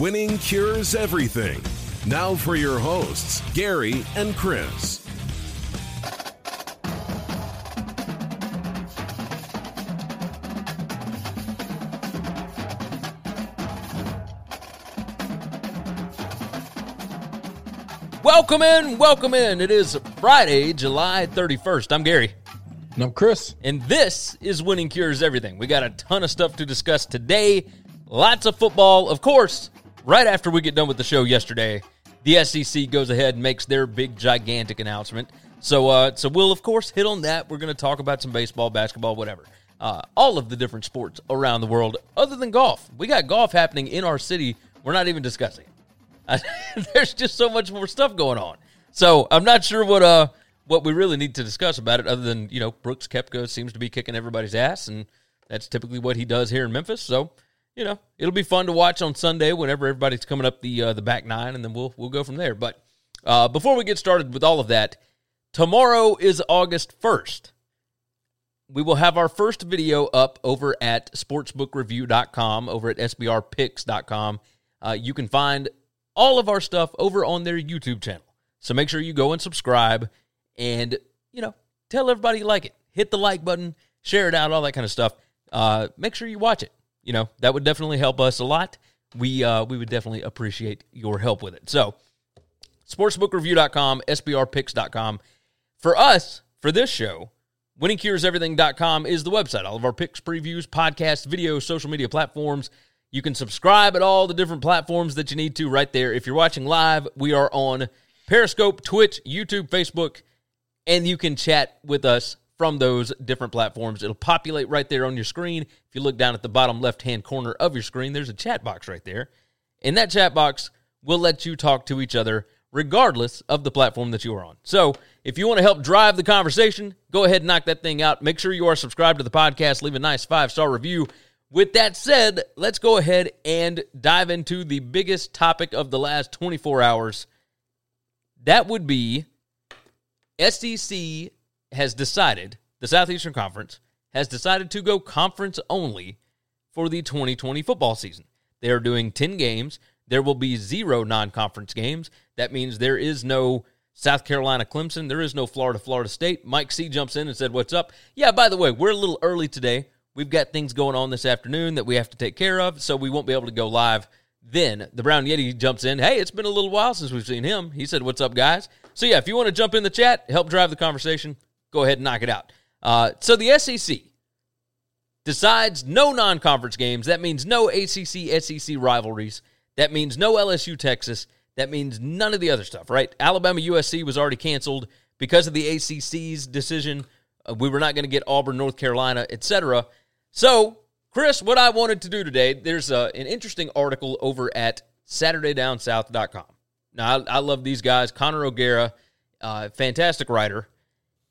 Winning cures everything. Now for your hosts, Gary and Chris. Welcome in, welcome in. It is Friday, July 31st. I'm Gary, And I'm Chris. and this is Winning Cures Everything. We got a ton of stuff to discuss today. Lots of football. Of course, right after we get done with the show yesterday, the SEC goes ahead and makes their big, gigantic announcement. So, uh, so we'll, of course, hit on that. We're going to talk about some baseball, basketball, whatever. Uh, all of the different sports around the world, other than golf. We got golf happening in our city. We're not even discussing. It. There's just so much more stuff going on. So I'm not sure what uh what we really need to discuss about it, other than you know Brooks Koepka seems to be kicking everybody's ass, and that's typically what he does here in Memphis. So you know it'll be fun to watch on Sunday whenever everybody's coming up the uh, the back nine, and then we'll we'll go from there. But uh, before we get started with all of that, tomorrow is August first. We will have our first video up over at sportsbookreview.com, over at sbrpicks.com. Uh, you can find all of our stuff over on their YouTube channel. So make sure you go and subscribe and, you know, tell everybody you like it. Hit the like button, share it out, all that kind of stuff. Uh, make sure you watch it. You know, that would definitely help us a lot. We uh, we would definitely appreciate your help with it. So, sportsbookreview.com, sbrpicks.com. For us, for this show, winningcureseverything.com is the website. All of our picks, previews, podcasts, videos, social media platforms. You can subscribe at all the different platforms that you need to right there. If you're watching live, we are on Periscope, Twitch, YouTube, Facebook, and you can chat with us from those different platforms. It'll populate right there on your screen. If you look down at the bottom left hand corner of your screen, there's a chat box right there. And that chat box we'll let you talk to each other regardless of the platform that you are on. So if you want to help drive the conversation, go ahead and knock that thing out. Make sure you are subscribed to the podcast. Leave a nice five star review. With that said, let's go ahead and dive into the biggest topic of the last 24 hours. That would be SEC has decided, the Southeastern Conference has decided to go conference only for the 2020 football season. They are doing 10 games. There will be zero non conference games. That means there is no South Carolina Clemson. There is no Florida Florida State. Mike C jumps in and said, What's up? Yeah, by the way, we're a little early today. We've got things going on this afternoon that we have to take care of, so we won't be able to go live. Then the Brown Yeti jumps in. Hey, it's been a little while since we've seen him. He said, What's up, guys? So, yeah, if you want to jump in the chat, help drive the conversation, go ahead and knock it out. Uh, so, the SEC decides no non conference games. That means no ACC SEC rivalries. That means no LSU Texas. That means none of the other stuff, right? Alabama USC was already canceled because of the ACC's decision. Uh, we were not going to get Auburn, North Carolina, etc. So, Chris, what I wanted to do today, there's a, an interesting article over at SaturdayDownSouth.com. Now, I, I love these guys. Connor O'Gara, uh, fantastic writer.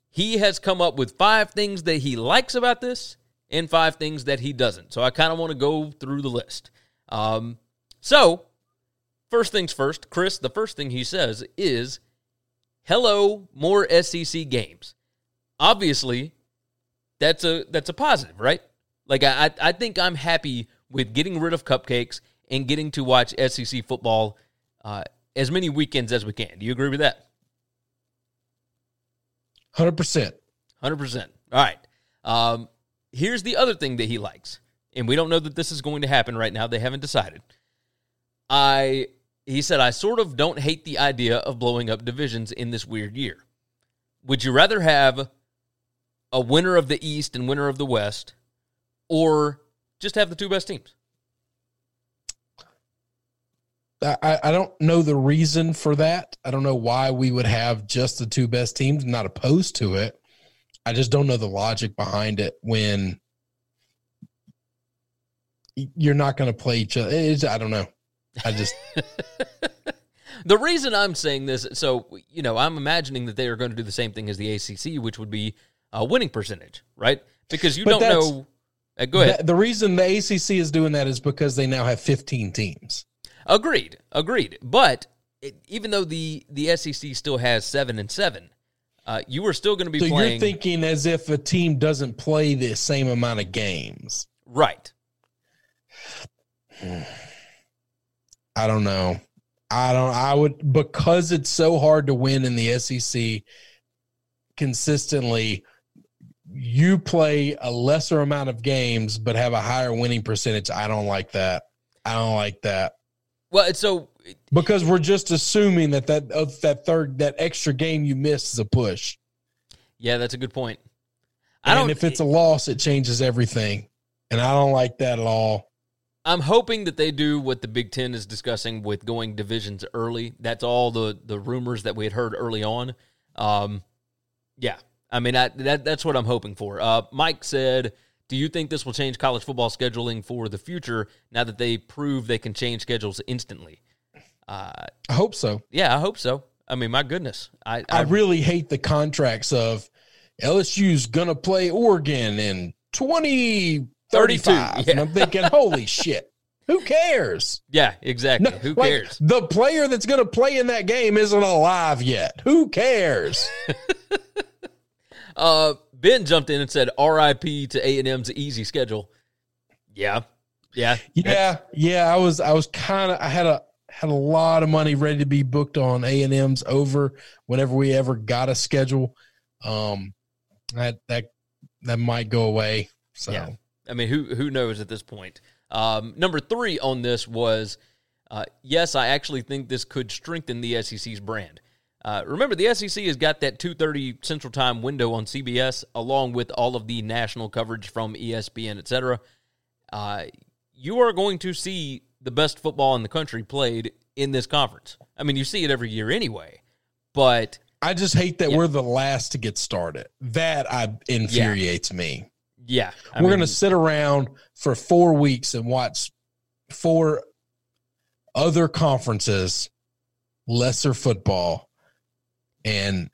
He has come up with five things that he likes about this and five things that he doesn't. So I kind of want to go through the list. Um, so, first things first, Chris, the first thing he says is, hello, more SEC games. Obviously, that's a that's a positive, right? Like I I think I'm happy with getting rid of cupcakes and getting to watch SEC football uh, as many weekends as we can. Do you agree with that? 100%. Hundred percent. All right. Um, here's the other thing that he likes, and we don't know that this is going to happen right now. They haven't decided. I he said I sort of don't hate the idea of blowing up divisions in this weird year. Would you rather have a winner of the East and winner of the West, or just have the two best teams? I, I don't know the reason for that. I don't know why we would have just the two best teams. I'm not opposed to it. I just don't know the logic behind it when you're not going to play each other. It's, I don't know. I just the reason I'm saying this, so you know, I'm imagining that they are going to do the same thing as the ACC, which would be a winning percentage, right? Because you But don't know. Uh, go ahead. the reason the ACC is doing that is because they now have 15 teams. Agreed. Agreed. But it, even though the the SEC still has seven and seven, uh, you are still going to be So playing you're thinking as if a team doesn't play the same amount of games. right. I don't know. I don't. I would because it's so hard to win in the SEC consistently. You play a lesser amount of games, but have a higher winning percentage. I don't like that. I don't like that Well, it's so because we're just assuming that that uh, that third that extra game you missed is a push. yeah, that's a good point. I And don't. if it's a loss, it changes everything, and I don't like that at all. I'm hoping that they do what the Big Ten is discussing with going divisions early. That's all the the rumors that we had heard early on. Um, yeah, I mean I, that that's what I'm hoping for. Uh, Mike said, "Do you think this will change college football scheduling for the future now that they prove they can change schedules instantly?" Uh, I hope so. yeah, I hope so. I mean, my goodness, I, I really hate the contracts of LSU's gonna play Oregon in 2035. 32, And I'm thinking, holy shit, who cares? yeah, exactly. No, Who like, cares? The player that's gonna play in that game isn't alive yet. Who cares? Uh, Ben jumped in and said, "R.I.P. to A and M's easy schedule." Yeah, yeah, yeah, yeah. I was I was kind of I had a had a lot of money ready to be booked on A and M's over whenever we ever got a schedule. Um that that that might go away. So Yeah. I mean, who who knows at this point? Um, number three on this was, uh, yes, I actually think this could strengthen the SEC's brand. Uh, remember, the SEC has got that two thirty Central Time window on CBS, along with all of the national coverage from ESPN, et cetera. Uh, you are going to see the best football in the country played in this conference. I mean, you see it every year anyway, but I just hate that Yeah. we're the last to get started. That I infuriates me. yeah, I we're going to sit around for four weeks and watch four other conferences, lesser football, and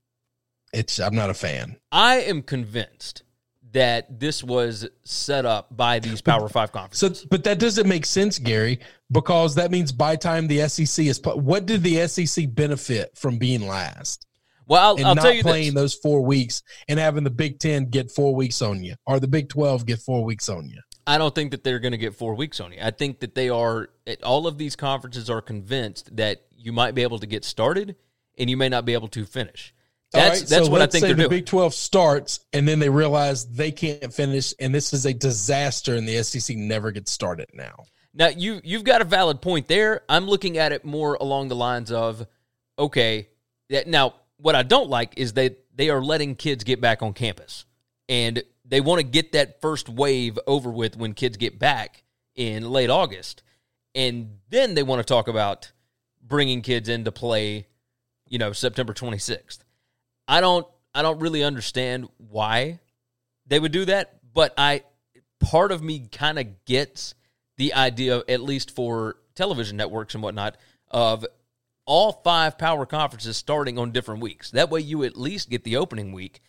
it's. I'm not a fan. I am convinced that this was set up by these Power Five So, conferences. but that doesn't make sense, Gary, because that means by time the SEC is, what did the SEC benefit from being last well, I'll, I'll not tell you playing this. those four weeks and having the Big Ten get four weeks on you, or the Big Twelve get four weeks on you? I don't think that they're going to get four weeks on you. I think that they are. All of these conferences are convinced that you might be able to get started and you may not be able to finish. That's right, that's so what I think say they're the doing. Big Twelve starts, and then they realize they can't finish, and this is a disaster, and the SEC never gets started now. Now you you've got a valid point there. I'm looking at it more along the lines of, okay, that now what I don't like is that they are letting kids get back on campus, and they want to get that first wave over with when kids get back in late August, and then they want to talk about bringing kids into play, you know, September 26th. I don't I don't really understand why they would do that, but I part of me kind of gets the idea, at least for television networks and whatnot, of all five power conferences starting on different weeks. That way, you at least get the opening week,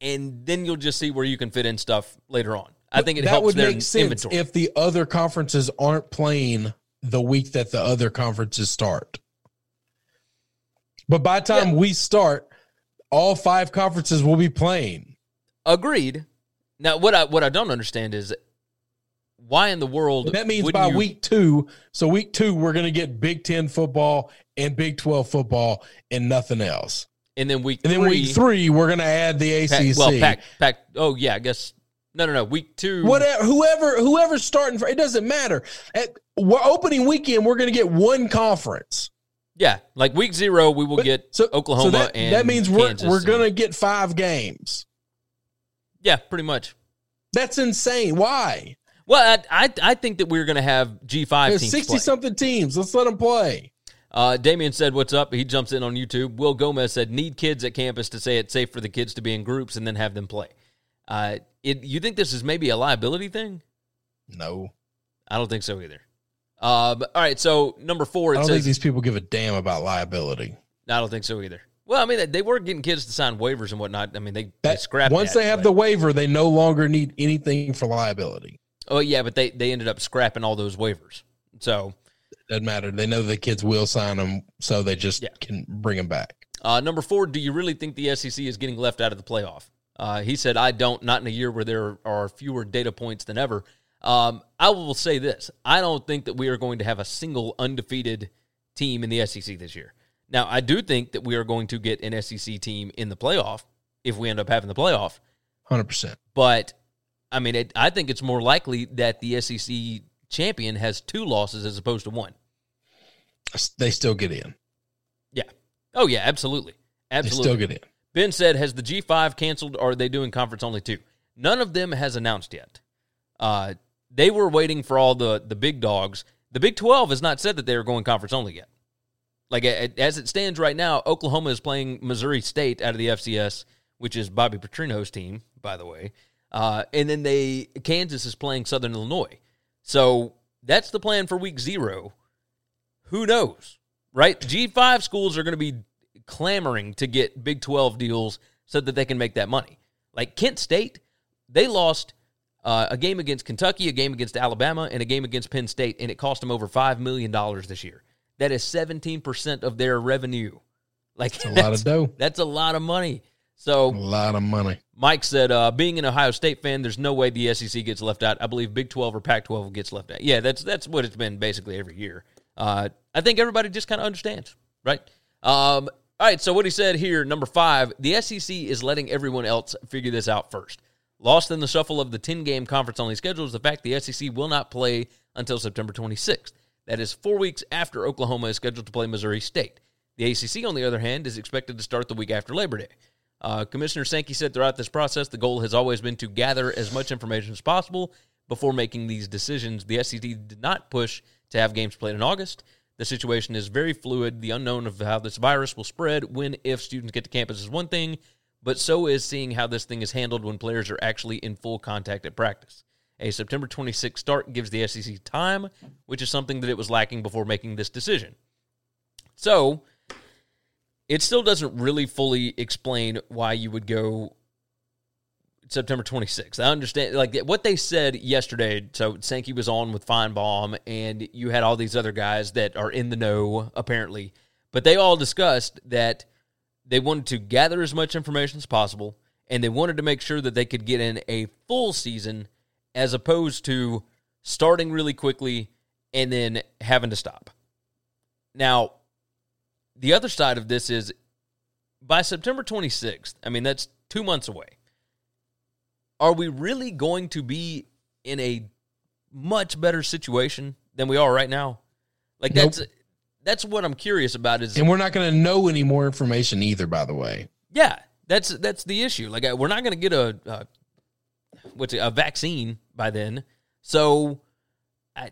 and then you'll just see where you can fit in stuff later on. I think it that helps would make sense inventory. if the other conferences aren't playing the week that the other conferences start. But by the time we start, all five conferences will be playing. Agreed. Now, what I what I don't understand is why in the world That means by you- week two, so week two, we're going to get Big Ten football and Big 12 football and nothing else. and then week And then three, week three, we're going to add the pack- ACC. well, pack pack. Oh yeah, I guess no, no, no. Week two. Whatever, whoever, whoever's starting for it doesn't matter. At we're opening weekend, we're going to get one conference. Yeah, like week zero, we will But- get so, Oklahoma so that, and that means we're Kansas we're going to get five games. yeah, pretty much. That's insane. Why? Well, I I, I think that we're going to have G five teams sixty something teams. Let's let them play. Uh, Damien said, "What's up?" He jumps in on YouTube. Will Gomez said, "Need kids at campus to say it's safe for the kids to be in groups and then have them play." Uh, it, you think this is maybe a liability thing? No, I don't think so either. Um, all right, so number four, I don't says think these people give a damn about liability. I don't think so either. Well, I mean, they- they were getting kids to sign waivers and whatnot. I mean, they, they scrapped once that, they have but- the waiver, they no longer need anything for liability. Oh yeah, but they they ended up scrapping all those waivers. So it Doesn't matter. They know the kids will sign them, so they just Yeah. can bring them back. uh, number four, do you really think the SEC is getting left out of the playoff? Uh, he said, "I don't. Not in a year where there are fewer data points than ever." Um, I will say this: I don't think that we are going to have a single undefeated team in the SEC this year. Now, I do think that we are going to get an SEC team in the playoff if we end up having the playoff. Hundred percent. But I mean, it, I think it's more likely that the SEC champion has two losses as opposed to one. They still get in. Yeah. Oh yeah, absolutely, They absolutely. still get in. Ben said, "Has the G5 canceled, or are they doing conference only too?" None of them has announced yet. Uh, they were waiting for all the the big dogs. The Big 12 has not said that they are going conference only yet. Like as it stands right now, Oklahoma is playing Missouri State out of the FCS, which is Bobby Petrino's team, by the way. Uh, and then they Kansas is playing Southern Illinois. So that's the plan for week zero. Who knows, right? G5 schools are going to be clamoring to get Big 12 deals so that they can make that money. Like Kent State, they lost uh, a game against Kentucky, a game against Alabama, and a game against Penn State, and it cost them over $5 million this year. That is 17% of their revenue. Like It's a lot of dough. That's a lot of money. So A lot of money. Mike said, uh, being an Ohio State fan, there's no way the SEC gets left out. I believe Big 12 or Pac 12 gets left out. Yeah, that's that's what it's been basically every year. Uh, I think everybody just kind of understands, right? Um, all right, so what he said here, number five, the SEC is letting everyone else figure this out first. Lost in the shuffle of the 10 game conference only schedule is the fact the SEC will not play until September 26th. That is four weeks after Oklahoma is scheduled to play Missouri State. The ACC, on the other hand, is expected to start the week after Labor Day. Uh, Commissioner Sankey said throughout this process, the goal has always been to gather as much information as possible before making these decisions. The SEC did not push to have games played in August. The situation is very fluid. The unknown of how this virus will spread when, if students get to campus is one thing, but so is seeing how this thing is handled when players are actually in full contact at practice. A September 26th start gives the SEC time, which is something that it was lacking before making this decision. So, it still doesn't really fully explain why you would go September 26th. I understand, like what they said yesterday. So Sankey was on with Finebaum, and you had all these other guys that are in the know, apparently. But they all discussed that they wanted to gather as much information as possible, and they wanted to make sure that they could get in a full season as opposed to starting really quickly and then having to stop. Now, the other side of this is by September 26th, I mean, that's two months away. Are we really going to be in a much better situation than we are right now? Like Nope. that's that's what I'm curious about is And we're not going to know any more information either, by the way. yeah, that's that's the issue. Like uh, we're not going to get a, a what's it, a vaccine by then. So I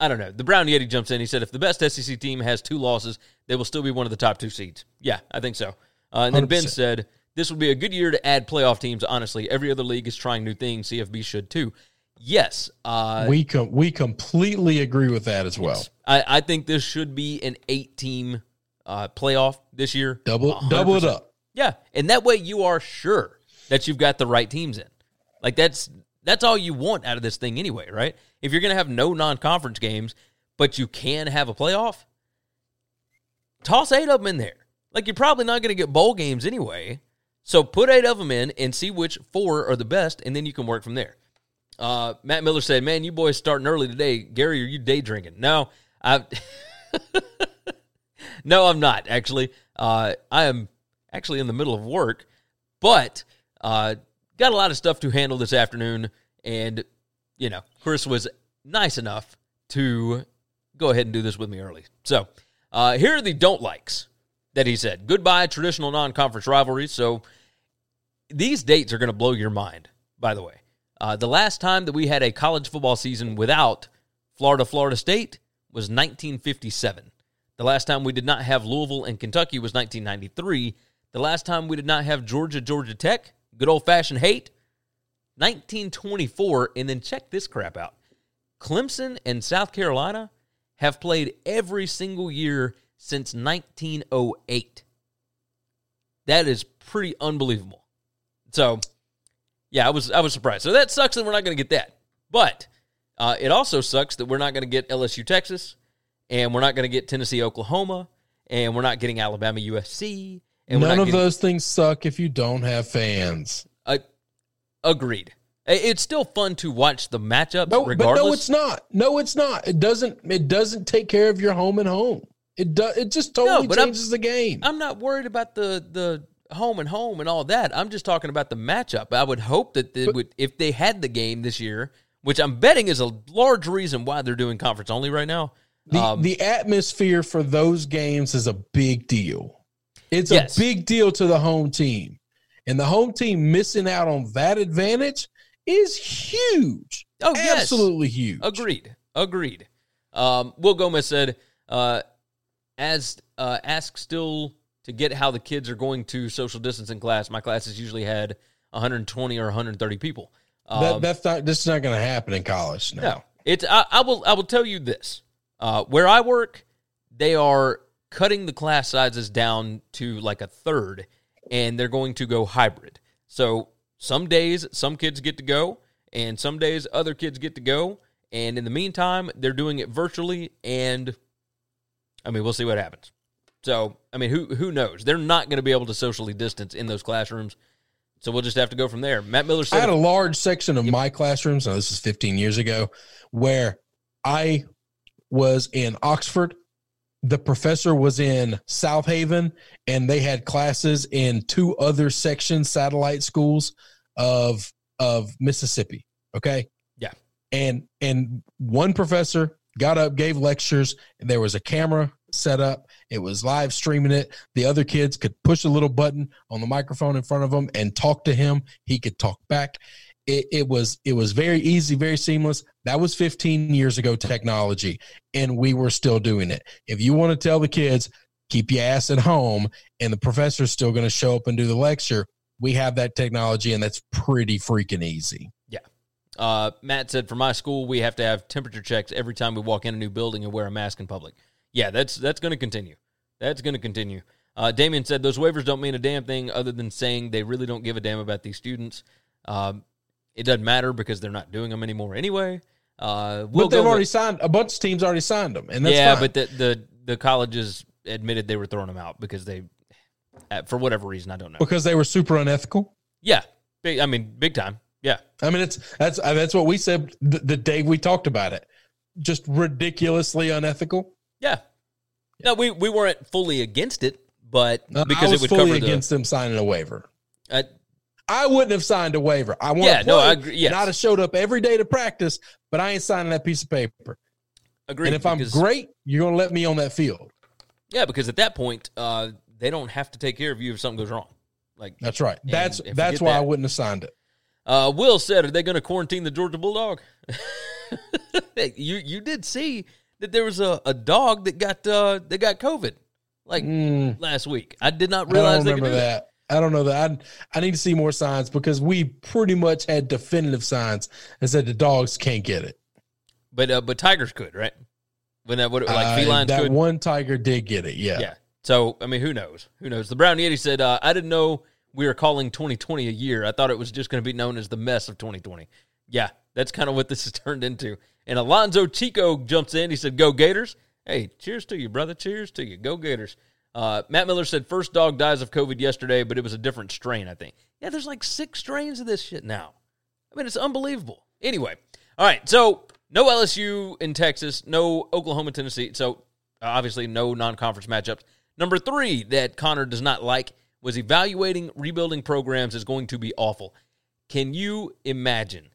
I don't know. The Brown Yeti jumps in. He said if the best SEC team has two losses, they will still be one of the top two seeds. Yeah, I think so. Uh, and then Ben 100%. said this would be a good year to add playoff teams. Honestly, every other league is trying new things. CFB should too. Yes, uh, we com- we completely agree with that as well. I, I think this should be an eight team uh, playoff this year. Double 100%. double it up. Yeah, and that way you are sure that you've got the right teams in. Like that's that's all you want out of this thing anyway, right? If you're going to have no non-conference games, but you can have a playoff, toss eight of them in there. Like you're probably not going to get bowl games anyway. So put eight of them in and see which four are the best, and then you can work from there. Uh, Matt Miller said, "Man, you boys starting early today. Gary, are you day drinking?" No, I. no, I'm not actually. Uh, I am actually in the middle of work, but uh, got a lot of stuff to handle this afternoon, and you know, Chris was nice enough to go ahead and do this with me early. So uh, here are the don't likes that he said. Goodbye traditional non-conference rivalries. So these dates are going to blow your mind. By the way, uh, the last time that we had a college football season without Florida, Florida State was 1957. The last time we did not have Louisville and Kentucky was 1993. The last time we did not have Georgia, Georgia Tech, good old fashioned hate, 1924, and then check this crap out. Clemson and South Carolina have played every single year since 1908. That is pretty unbelievable. So, yeah, I was I was surprised. So that sucks that we're not going to get that. But uh, it also sucks that we're not going to get LSU Texas, and we're not going to get Tennessee Oklahoma, and we're not getting Alabama USC. And None of getting- those things suck if you don't have fans. Uh, agreed. It's still fun to watch the matchups, No, regardless. but no, it's not. No, it's not. It doesn't. It doesn't take care of your home and home. It does. It just totally I'm- changes the game. I'm not worried about the the home and home and all that. I'm just talking about the matchup. I would hope that they would, if they had the game this year, which I'm betting is a large reason why they're doing conference only right now. the um, the atmosphere for those games is a big deal. It's Yes. a big deal to the home team, and the home team missing out on that advantage is huge. Oh, yes. absolutely huge. Agreed. Agreed. Um, Will Gomez said, uh, as uh, ask still to get how the kids are going to social distance in class. My classes usually had 120 or 130 people. Um, that, that's not. This is not going to happen in college. No. No, it's. I, I will. I will tell you this. Uh, where I work, they are cutting the class sizes down to like a third, and they're going to go hybrid. So some days, some kids get to go, and some days, other kids get to go. And in the meantime, they're doing it virtually, and I mean, we'll see what happens. So, I mean, who who knows? They're not going to be able to socially distance in those classrooms. So we'll just have to go from there. Matt Miller said I had a large section of my classrooms. Now this is 15 years ago, where I was in Oxford. The professor was in South Haven, and they had classes in two other sections, satellite schools of of Mississippi. Okay. Yeah. And and one professor got up, gave lectures, and there was a camera set up. It was live streaming it. The other kids could push a little button on the microphone in front of him and talk to him. He could talk back. It, it was it was very easy, very seamless. That was 15 years ago technology, and we were still doing it. If you want to tell the kids keep your ass at home, and the professor's still going to show up and do the lecture, we have that technology, and that's pretty freaking easy. Yeah. Uh, Matt said, "For my school, we have to have temperature checks every time we walk in a new building and wear a mask in public." Yeah, that's that's going to continue. That's going to continue. Uh, Damien said, "Those waivers don't mean a damn thing other than saying they really don't give a damn about these students. Um, it doesn't matter because they're not doing them anymore anyway." Uh, we'll but they've already with- signed a bunch of teams already signed them, and that's yeah, fine. but the, the the colleges admitted they were throwing them out because they, for whatever reason, I don't know. because they were super unethical. Yeah, big, I mean, big time. Yeah, I mean, it's that's uh, that's what we said the, the day we talked about it. Just ridiculously unethical. yeah. No, we we weren't fully against it, but Uh, because I was it would fully cover the. against them signing a waiver. Uh, I wouldn't have signed a waiver. I want Yeah, to no, play, I agree- yes. and I'd have showed up every day to practice, but I ain't signing that piece of paper. agreed. and if I'm great, you're gonna let me on that field. yeah, because at that point, uh, they don't have to take care of you if something goes wrong. Like That's right. That's that's why I wouldn't have signed it. uh, Will said, are they going to quarantine the Georgia Bulldog? you you did see that there was a, a dog that got uh, that got COVID like Mm, last week. I did not I realize don't they could remember that. that. I don't know that. I I need to see more signs because we pretty much had definitive signs that said the dogs can't get it. But uh, but tigers could, right? When that would like Uh, that could. one tiger did get it. Yeah. Yeah. So I mean, who knows? Who knows? The Brown Yeti said, uh, "I didn't know we were calling 2020 a year. I thought it was just going to be known as the mess of 2020." Yeah, that's kind of what this has turned into. And Alonzo Chico jumps in. He said, "Go Gators!" Hey, cheers to you, brother. Cheers to you. Go Gators. Uh, Matt Miller said, first dog dies of COVID yesterday, but it was a different strain, I think. Yeah, there's like six strains of this shit now. I mean, it's unbelievable. Anyway, all right. So no LSU in Texas, no Oklahoma, Tennessee. So obviously no non-conference matchups. Number three that Connor does not like was evaluating rebuilding programs is going to be awful. Can you imagine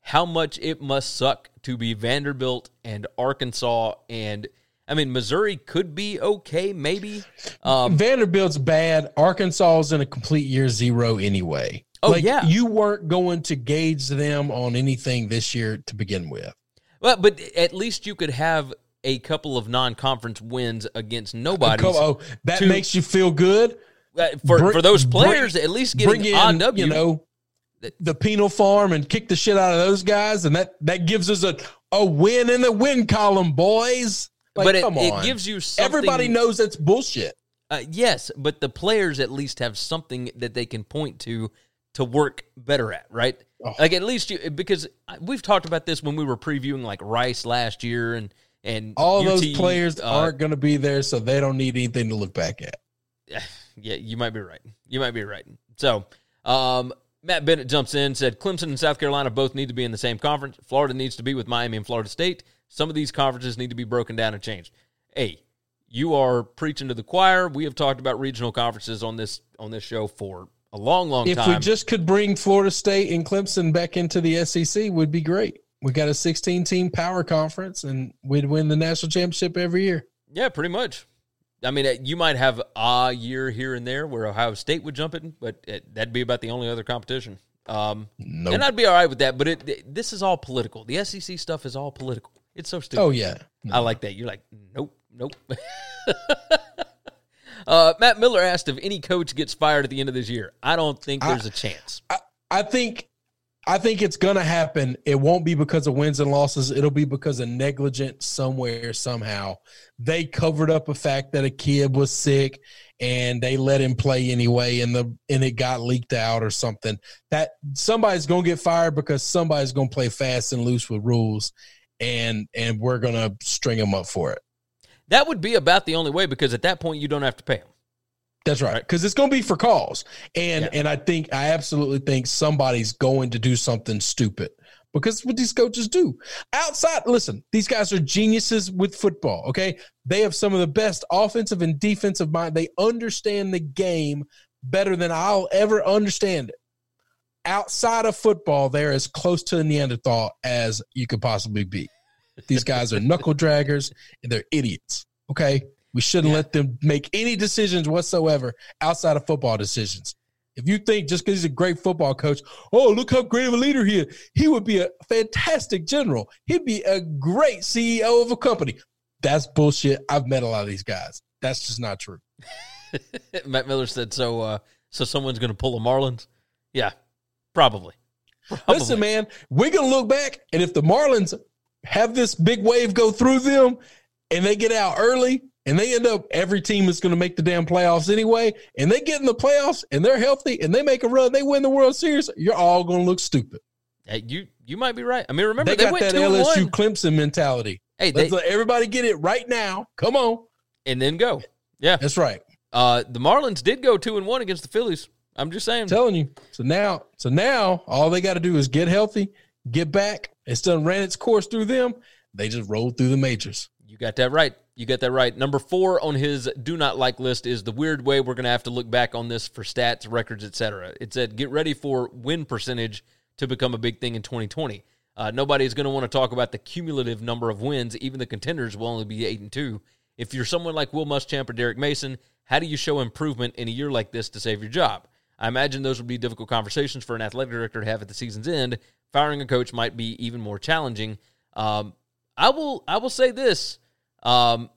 how much it must suck to be Vanderbilt and Arkansas and I mean Missouri could be okay, maybe. Um, Vanderbilt's bad. Arkansas is in a complete year zero anyway. Oh, like, yeah. You weren't going to gauge them on anything this year to begin with. Well, but at least you could have a couple of non-conference wins against nobody. Oh, that to- makes you feel good. for Bring- for those bring- players, at least Bring getting in, odd W. you know, the penal farm and kick the shit out of those guys, and that that gives us a a win in the win column, boys. Like, but it, come it gives you something. everybody knows that's bullshit. Uh, yes, but the players at least have something that they can point to to work better at, right? Oh. Like at least you because we've talked about this when we were previewing like Rice last year and and All UT, those players uh, aren't going to be there, so they don't need anything to look back at. Yeah, you might be right. You might be right. So, um, Matt Bennett jumps in said Clemson and South Carolina both need to be in the same conference. Florida needs to be with Miami and Florida State. Some of these conferences need to be broken down and changed. Hey, you are preaching to the choir. We have talked about regional conferences on this on this show for a long, long If time. If we just could bring Florida State and Clemson back into the SEC, would be great. We got a 16 team power conference, and we'd win the national championship every year. yeah, pretty much. I mean, uh, you might have a year here and there where Ohio State would jump in, but it, that'd be about the only other competition. Um, Nope. And I'd be all right with that. But it, it- this is all political. The SEC stuff is all political. It's so stupid. Oh yeah, I like that. You're like, nope, nope. uh, Matt Miller asked if any coach gets fired at the end of this year. I don't think there's a chance. I think I think it's gonna happen. It won't be because of wins and losses. It'll be because of negligence somewhere, somehow. They covered up a fact that a kid was sick and they let him play anyway and the and it got leaked out or something. That somebody's gonna get fired because somebody's gonna play fast and loose with rules and and we're gonna string them up for it. That would be about the only way because at that point you don't have to pay him. That's right. Because it's going to be for cause, and Yeah. and I think I absolutely think somebody's going to do something stupid because what these coaches do outside. Listen, these guys are geniuses with football. Okay, they have some of the best offensive and defensive mind. They understand the game better than I'll ever understand it. Outside of football, they're as close to a Neanderthal as you could possibly be. These guys are knuckle draggers and they're idiots. Okay. We shouldn't let them make any decisions whatsoever outside of football decisions. If you think just because he's a great football coach, oh, look how great of a leader he is, he would be a fantastic general. He'd be a great CEO of a company. That's bullshit. I've met a lot of these guys. That's just not true. Matt Miller said so. Uh, so someone's going to pull a Marlins. Yeah, probably. Probably. Listen, man, we're gonna look back, and if the Marlins have this big wave go through them, and they get out early, and they end up every team is gonna make the damn playoffs anyway, and they get in the playoffs, and they're healthy, and they make a run, they win the World Series, you're all gonna look stupid. Hey, you you might be right. I mean, remember They, they, got went that LSU one. Clemson mentality. Hey, they, let everybody get it right now. Come on, and then go. Yeah. that's right. Uh, the Marlins did go two and one against the Phillies. I'm just saying. I'm telling you. So now, so now, all they got to do is get healthy, get back. It's done ran its course through them. They just rolled through the majors. You got that right. You got that right. Number four on his do not like list is the weird way we're going to have to look back on this for stats, records, etc. It said get ready for win percentage to become a big thing in 2020. Uh, nobody's going to want to talk about the cumulative number of wins. Even the contenders will only be eight and two. If you're someone like Will Muschamp or Derek Mason, how do you show improvement in a year like this to save your job? I imagine those would be difficult conversations for an athletic director to have at the season's end. Firing a coach might be even more challenging. Um, I will. I will say this. Um,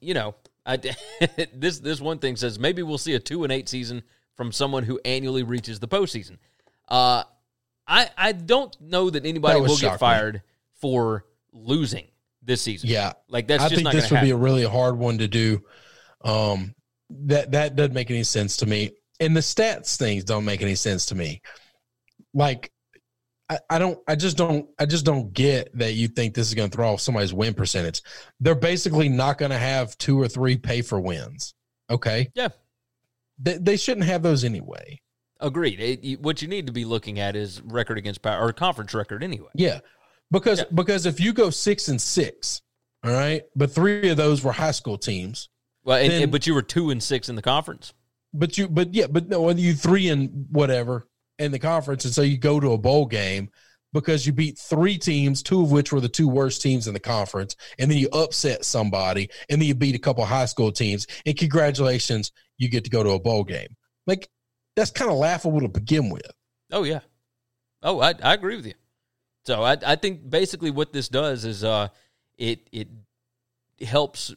you know, I, this this one thing says maybe we'll see a two and eight season from someone who annually reaches the postseason. Uh, I I don't know that anybody That will get fired for losing this season. Yeah, like that's I just think not this would to be happen. a really hard one to do. Um, that that doesn't make any sense to me, and the stats things don't make any sense to me. Like, I, I don't, I just don't, I just don't get that you think this is going to throw off somebody's win percentage. They're basically not going to have two or three pay for wins. Okay, Yeah. they, they shouldn't have those anyway. Agreed. It, you- what you need to be looking at is record against power or conference record anyway. Yeah, because Yeah. because if you go six and six, all right, but three of those were high school teams. Well, and, Then- and- but you were two and six in the conference. But you, but yeah, but no, you three and whatever in the conference, and so you go to a bowl game because you beat three teams, two of which were the two worst teams in the conference, and then you upset somebody, and then you beat a couple high school teams, and congratulations, you get to go to a bowl game. Like that's kind of laughable to begin with. Oh yeah. Oh, I, I agree with you. So I I think basically what this does is uh it it helps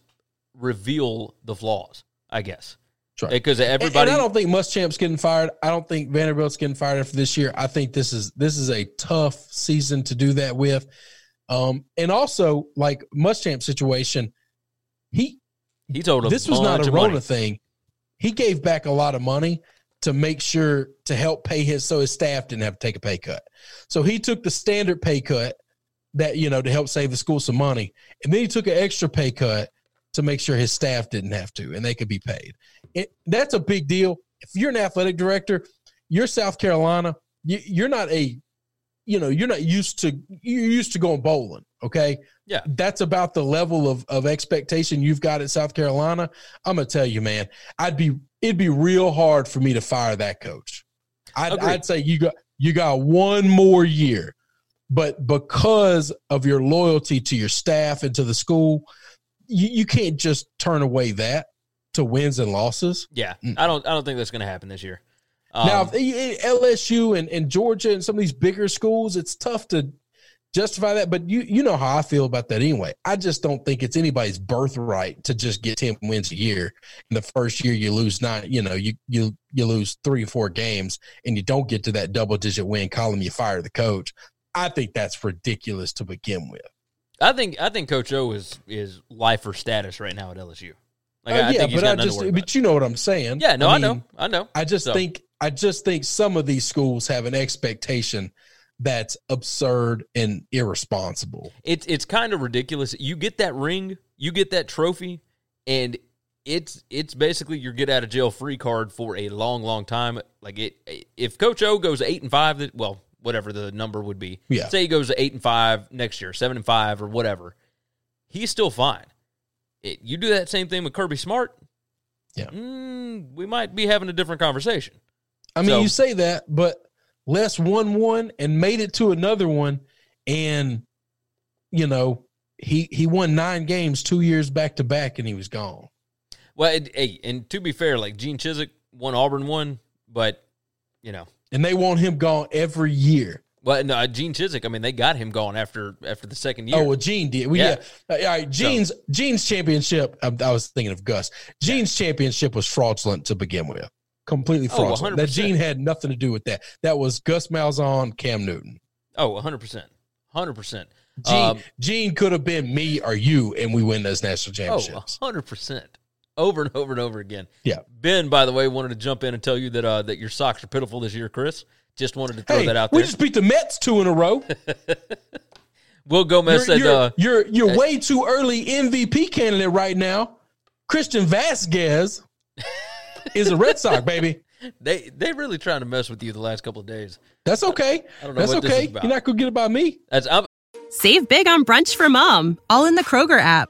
reveal the flaws, I guess. That's right. because And- everybody. And I don't think Muschamp's getting fired. I don't think Vanderbilt's getting fired after this year. I think this is this is a tough season to do that with. Um, and also like Muschamp situation, he he told this was not a. Rona thing. He gave back a lot of money to make sure to help pay his so his staff didn't have to take a pay cut. So he took the standard pay cut that you know to help save the school some money, and then he took an extra pay cut to make sure his staff didn't have to and they could be paid. It, that's a big deal. If you're an athletic director, you're South Carolina. You, you're not a, you know, you're not used to you're used to going bowling. Okay, Yeah. that's about the level of of expectation you've got at South Carolina. I'm gonna tell you, man, I'd be it'd be real hard for me to fire that coach. I'd, I'd say you got you got one more year, but because of your loyalty to your staff and to the school, you, you can't just turn away that to wins and losses. Yeah, Mm. I don't. I don't think that's going to happen this year. Um, now, LSU and, and Georgia and some of these bigger schools, it's tough to justify that. But you you know how I feel about that anyway. I just don't think it's anybody's birthright to just get ten wins a year. In the first year, you lose nine. You know, you you you lose three or four games, and you don't get to that double digit win column. You fire the coach. I think that's ridiculous to begin with. I think. I think Coach O is is lifer status right now at LSU. Like, I, I yeah, but got I just to worry about. but you know what I'm saying. Yeah, no, I, know, mean, I know. I just So- think I just think some of these schools have an expectation that's absurd and irresponsible. It's it's kind of ridiculous. You get that ring, you get that trophy, and it's it's basically your get out of jail free card for a long, long time. Like it, if Coach O goes eight and five, that well, whatever the number would be. Yeah. Say he goes to eight and five next year, seven and five, or whatever. He's still fine. It, you do that same thing with Kirby Smart. Yeah. mm, we might be having a different conversation. I mean, So- you say that, but Les won one and made it to another one, and you know he he won nine games two years back to back, and he was gone. Well, it, hey, and to be fair, like Gene Chizik won Auburn one, but you know, And they want him gone every year. Well, no, Gene Chizik. I mean, they got him going after after the second year. Oh, well, Gene did. Well, Yeah. yeah. Uh, All right. Gene's Gene's championship. I, I was thinking of Gus. Gene's championship was fraudulent to begin with. Completely Oh, fraudulent. that 100%. Gene had nothing to do with that. That was Gus Malzahn, Cam Newton. Oh, 100 percent, hundred percent. Gene, Um, Gene could have been me or you, and we win those national Oh, championships. 100 percent, over and over and over again. Yeah. Ben, by the way, wanted to jump in and tell you that uh, that your socks are pitiful this year, Chris. Just wanted to throw Hey, that out there. we just beat the Mets two in a row. Will Gomez You're, said, you're, uh, you're, you're way too early MVP candidate right now. Christian Vasquez is a Red Sox, baby. they they really trying to mess with you the last couple of days. That's okay. I don't know That's what this is okay. about. You're not going to get it by me. That's I'm, Save big on brunch for mom, all in the Kroger app.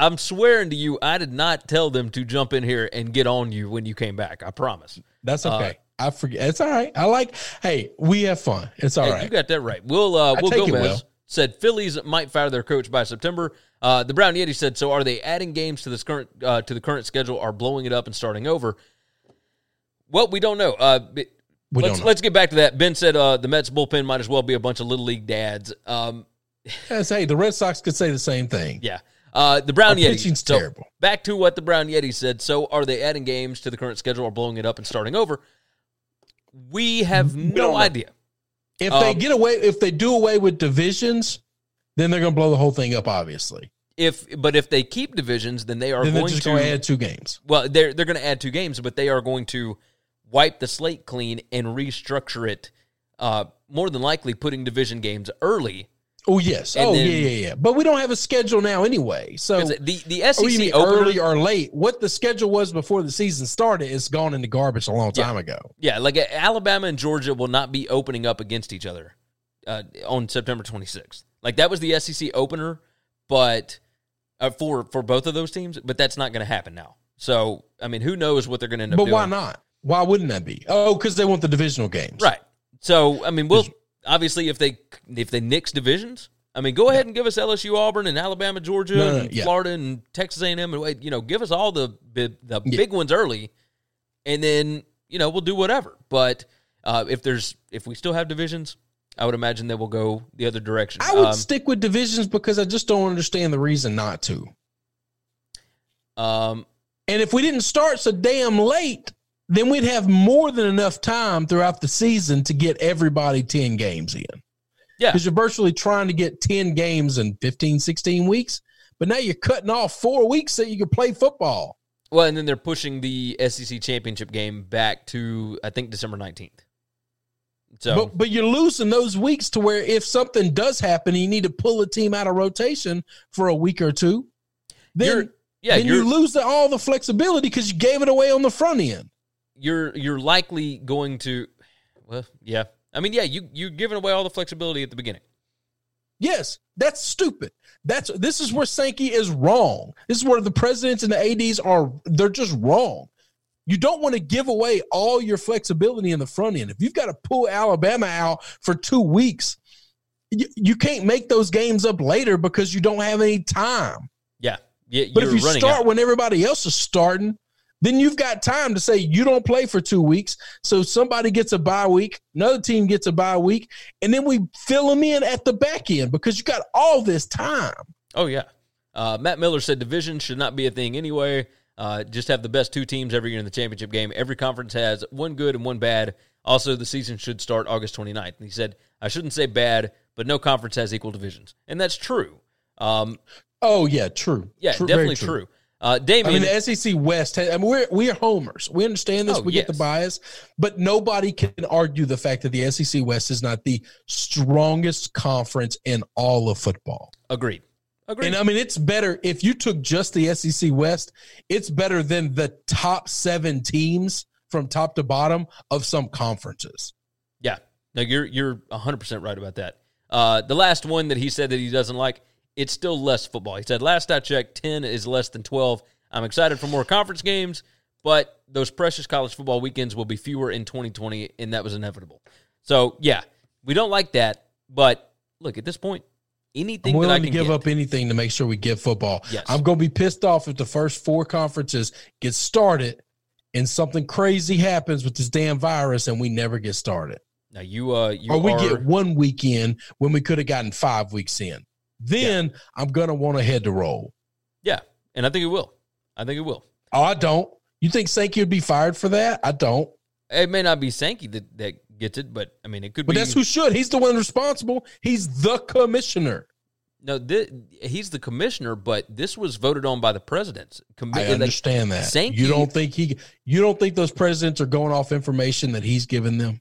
I'm swearing to you, I did not tell them to jump in here and get on you when you came back. I promise. That's Uh, okay. I forget. It's all right. I like. Hey, we have fun. It's all Hey, right. You got that right. We'll uh, I Will go. it well. said Phillies might fire their coach by September. Uh, the Brown Yeti said, "So are they adding games to this current uh, to the current schedule? Are blowing it up and starting over?" Well, we don't know. Uh, We let's know. let's get back to that. Ben said uh, the Mets bullpen might as well be a bunch of little league dads. Um, Yes, hey, the Red Sox could say the same thing. yeah. Uh, the Brown Our Yeti. pitching's so terrible. Back to what the Brown Yeti said. So are they adding games to the current schedule or blowing it up and starting over? We have don't no idea. If they Um, get away, if they do away with divisions, then they're going to blow the whole thing up. Obviously, If but if they keep divisions, then they are then going just to going to add two games. Well, they're they're going to add two games, but they are going to wipe the slate clean and restructure it. Uh, more than likely, putting division games early. Oh yes. And oh then- yeah, yeah, yeah. But we don't have a schedule now anyway. So the the oh, you SEC mean opener, early or late? What the schedule was before the season started is gone in the garbage a long Yeah. time ago. yeah, like uh, Alabama and Georgia will not be opening up against each other uh, on September 26th. Like that was the SEC opener, but uh, for for both of those teams, but that's not going to happen now. So I mean, who knows what they're going to end up But doing? why not? Why wouldn't that be? Oh, because they want the divisional games. Right. So I mean, we'll obviously if they if they nix divisions, I mean, go ahead and give us LSU, Auburn, and Alabama, Georgia, No, no, and yeah. Florida, and Texas A&M, and wait, you know, give us all the the, the big ones early, and then you know we'll do whatever. But uh, if there's if we still have divisions, I would imagine that we'll go the other direction. I would Um, stick with divisions because I just don't understand the reason not to. um, And if we didn't start so damn late, then we'd have more than enough time throughout the season to get everybody 10 games in. yeah, Because you're virtually trying to get 10 games in 15, 16 weeks. But now you're cutting off four weeks so you can play football. well, and then they're pushing the SEC championship game back to I think December nineteenth. So But, but you're losing those weeks to where if something does happen you need to pull a team out of rotation for a week or two, You're- then, yeah, then you're you lose the, all the flexibility because you gave it away on the front end. You're you're likely going to well yeah i mean yeah you you're giving away all the flexibility at the beginning Yes, that's stupid. That's this is where Sankey is wrong. This is where the presidents and the ads are. They're just wrong. You don't want to give away all your flexibility in the front end. If you've got to pull Alabama out for two weeks, you, you can't make those games up later because you don't have any time. yeah yeah But if you start out. when everybody else is starting, then you've got time to say you don't play for two weeks. So somebody gets a bye week, another team gets a bye week, and then we fill them in at the back end because you got all this time. oh yeah. Uh, matt miller said division should not be a thing anyway. Uh, just have the best two teams every year in the championship game. Every conference has one good and one bad. Also the season should start august 29th and he said i shouldn't say bad but no conference has equal divisions. And that's true. Um, Oh yeah, true. yeah True, definitely true, Uh, I Damien, mean, the SEC West. I mean, we're we're homers. We understand this. Oh, we get the bias, but nobody can argue the fact that the SEC West is not the strongest conference in all of football. agreed. Agreed. And I mean, it's better if you took just the SEC West. It's better than the top seven teams from top to bottom of some conferences. Yeah. No, you're you're 100% right about that. Uh, the last one that he said that he doesn't like, it's still less football. He said, last I checked, 10 is less than 12. I'm excited for more conference games, but those precious college football weekends will be fewer in 2020, and that was inevitable. So, yeah, we don't like that, but look, at this point, I'm anything that I willing can to give get, up anything to make sure we get football. Yes. I'm going to be pissed off if the first four conferences get started and something crazy happens with this damn virus and we never get started. Now, you, uh, you or we are, get one weekend when we could have gotten five weeks in. Then I'm going to want to head to roll. yeah, and I think it will. I think it will. Oh, I don't. You think Sankey would be fired for that? I don't. It may not be Sankey that, that gets it, but I mean, it could But be. that's who should. He's the one responsible. He's the commissioner. No, he's the commissioner, but this was voted on by the presidents. Commi- I like, understand that. Sankey- you don't think he? You don't think those presidents are going off information that he's given them?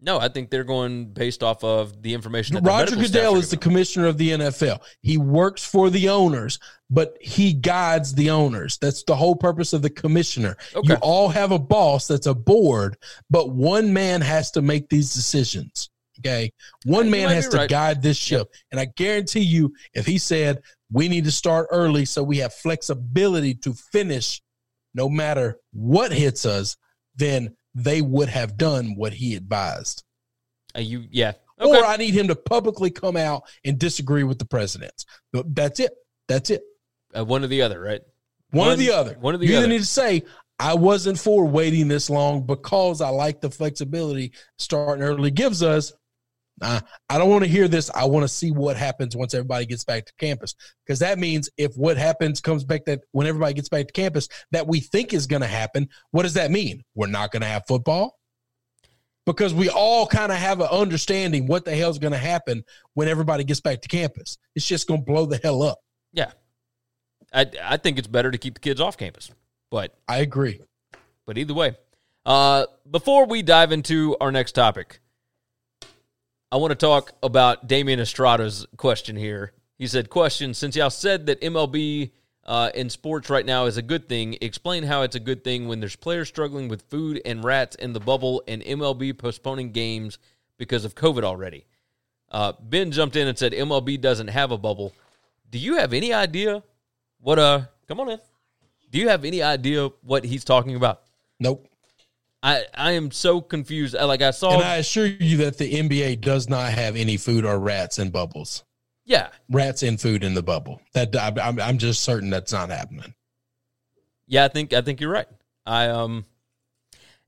No, I think they're going based off of the information. That Roger Goodell is the commissioner of the NFL. He works for the owners, but he guides the owners. That's the whole purpose of the commissioner. Okay. You all have a boss that's a board, but one man has to make these decisions. Okay. One man has to right. guide this ship. And I guarantee you, if he said, we need to start early so we have flexibility to finish no matter what hits us, then they would have done what he advised. Uh, you, yeah, okay. Or I need him to publicly come out and disagree with the presidents. But That's it. That's it. uh, one or the other, right? One, or One- the other. one or the you other. either need to say, I wasn't for waiting this long because I like the flexibility starting early gives us. Uh, I don't want to hear this. I want to see what happens once everybody gets back to campus. Because that means if what happens comes back that when everybody gets back to campus that we think is going to happen, what does that mean? We're not going to have football? Because we all kind of have an understanding what the hell's going to happen when everybody gets back to campus. It's just going to blow the hell up. Yeah, I, I think it's better to keep the kids off campus, but I agree. but either way, uh, before we dive into our next topic, I want to talk about Damian Estrada's question here. He said, "Question: Since y'all said that MLB uh, in sports right now is a good thing, explain how it's a good thing when there's players struggling with food and rats in the bubble, and MLB postponing games because of COVID already." Uh, ben jumped in and said, "MLB doesn't have a bubble. Do you have any idea what? Uh, come on in. Do you have any idea what he's talking about?" Nope. I I am so confused. Like I saw, And I assure you that the NBA does not have any food or rats in bubbles. yeah, Rats in food in the bubble. That I- I'm, I'm just certain that's not happening. yeah. I think I think you're right. I um,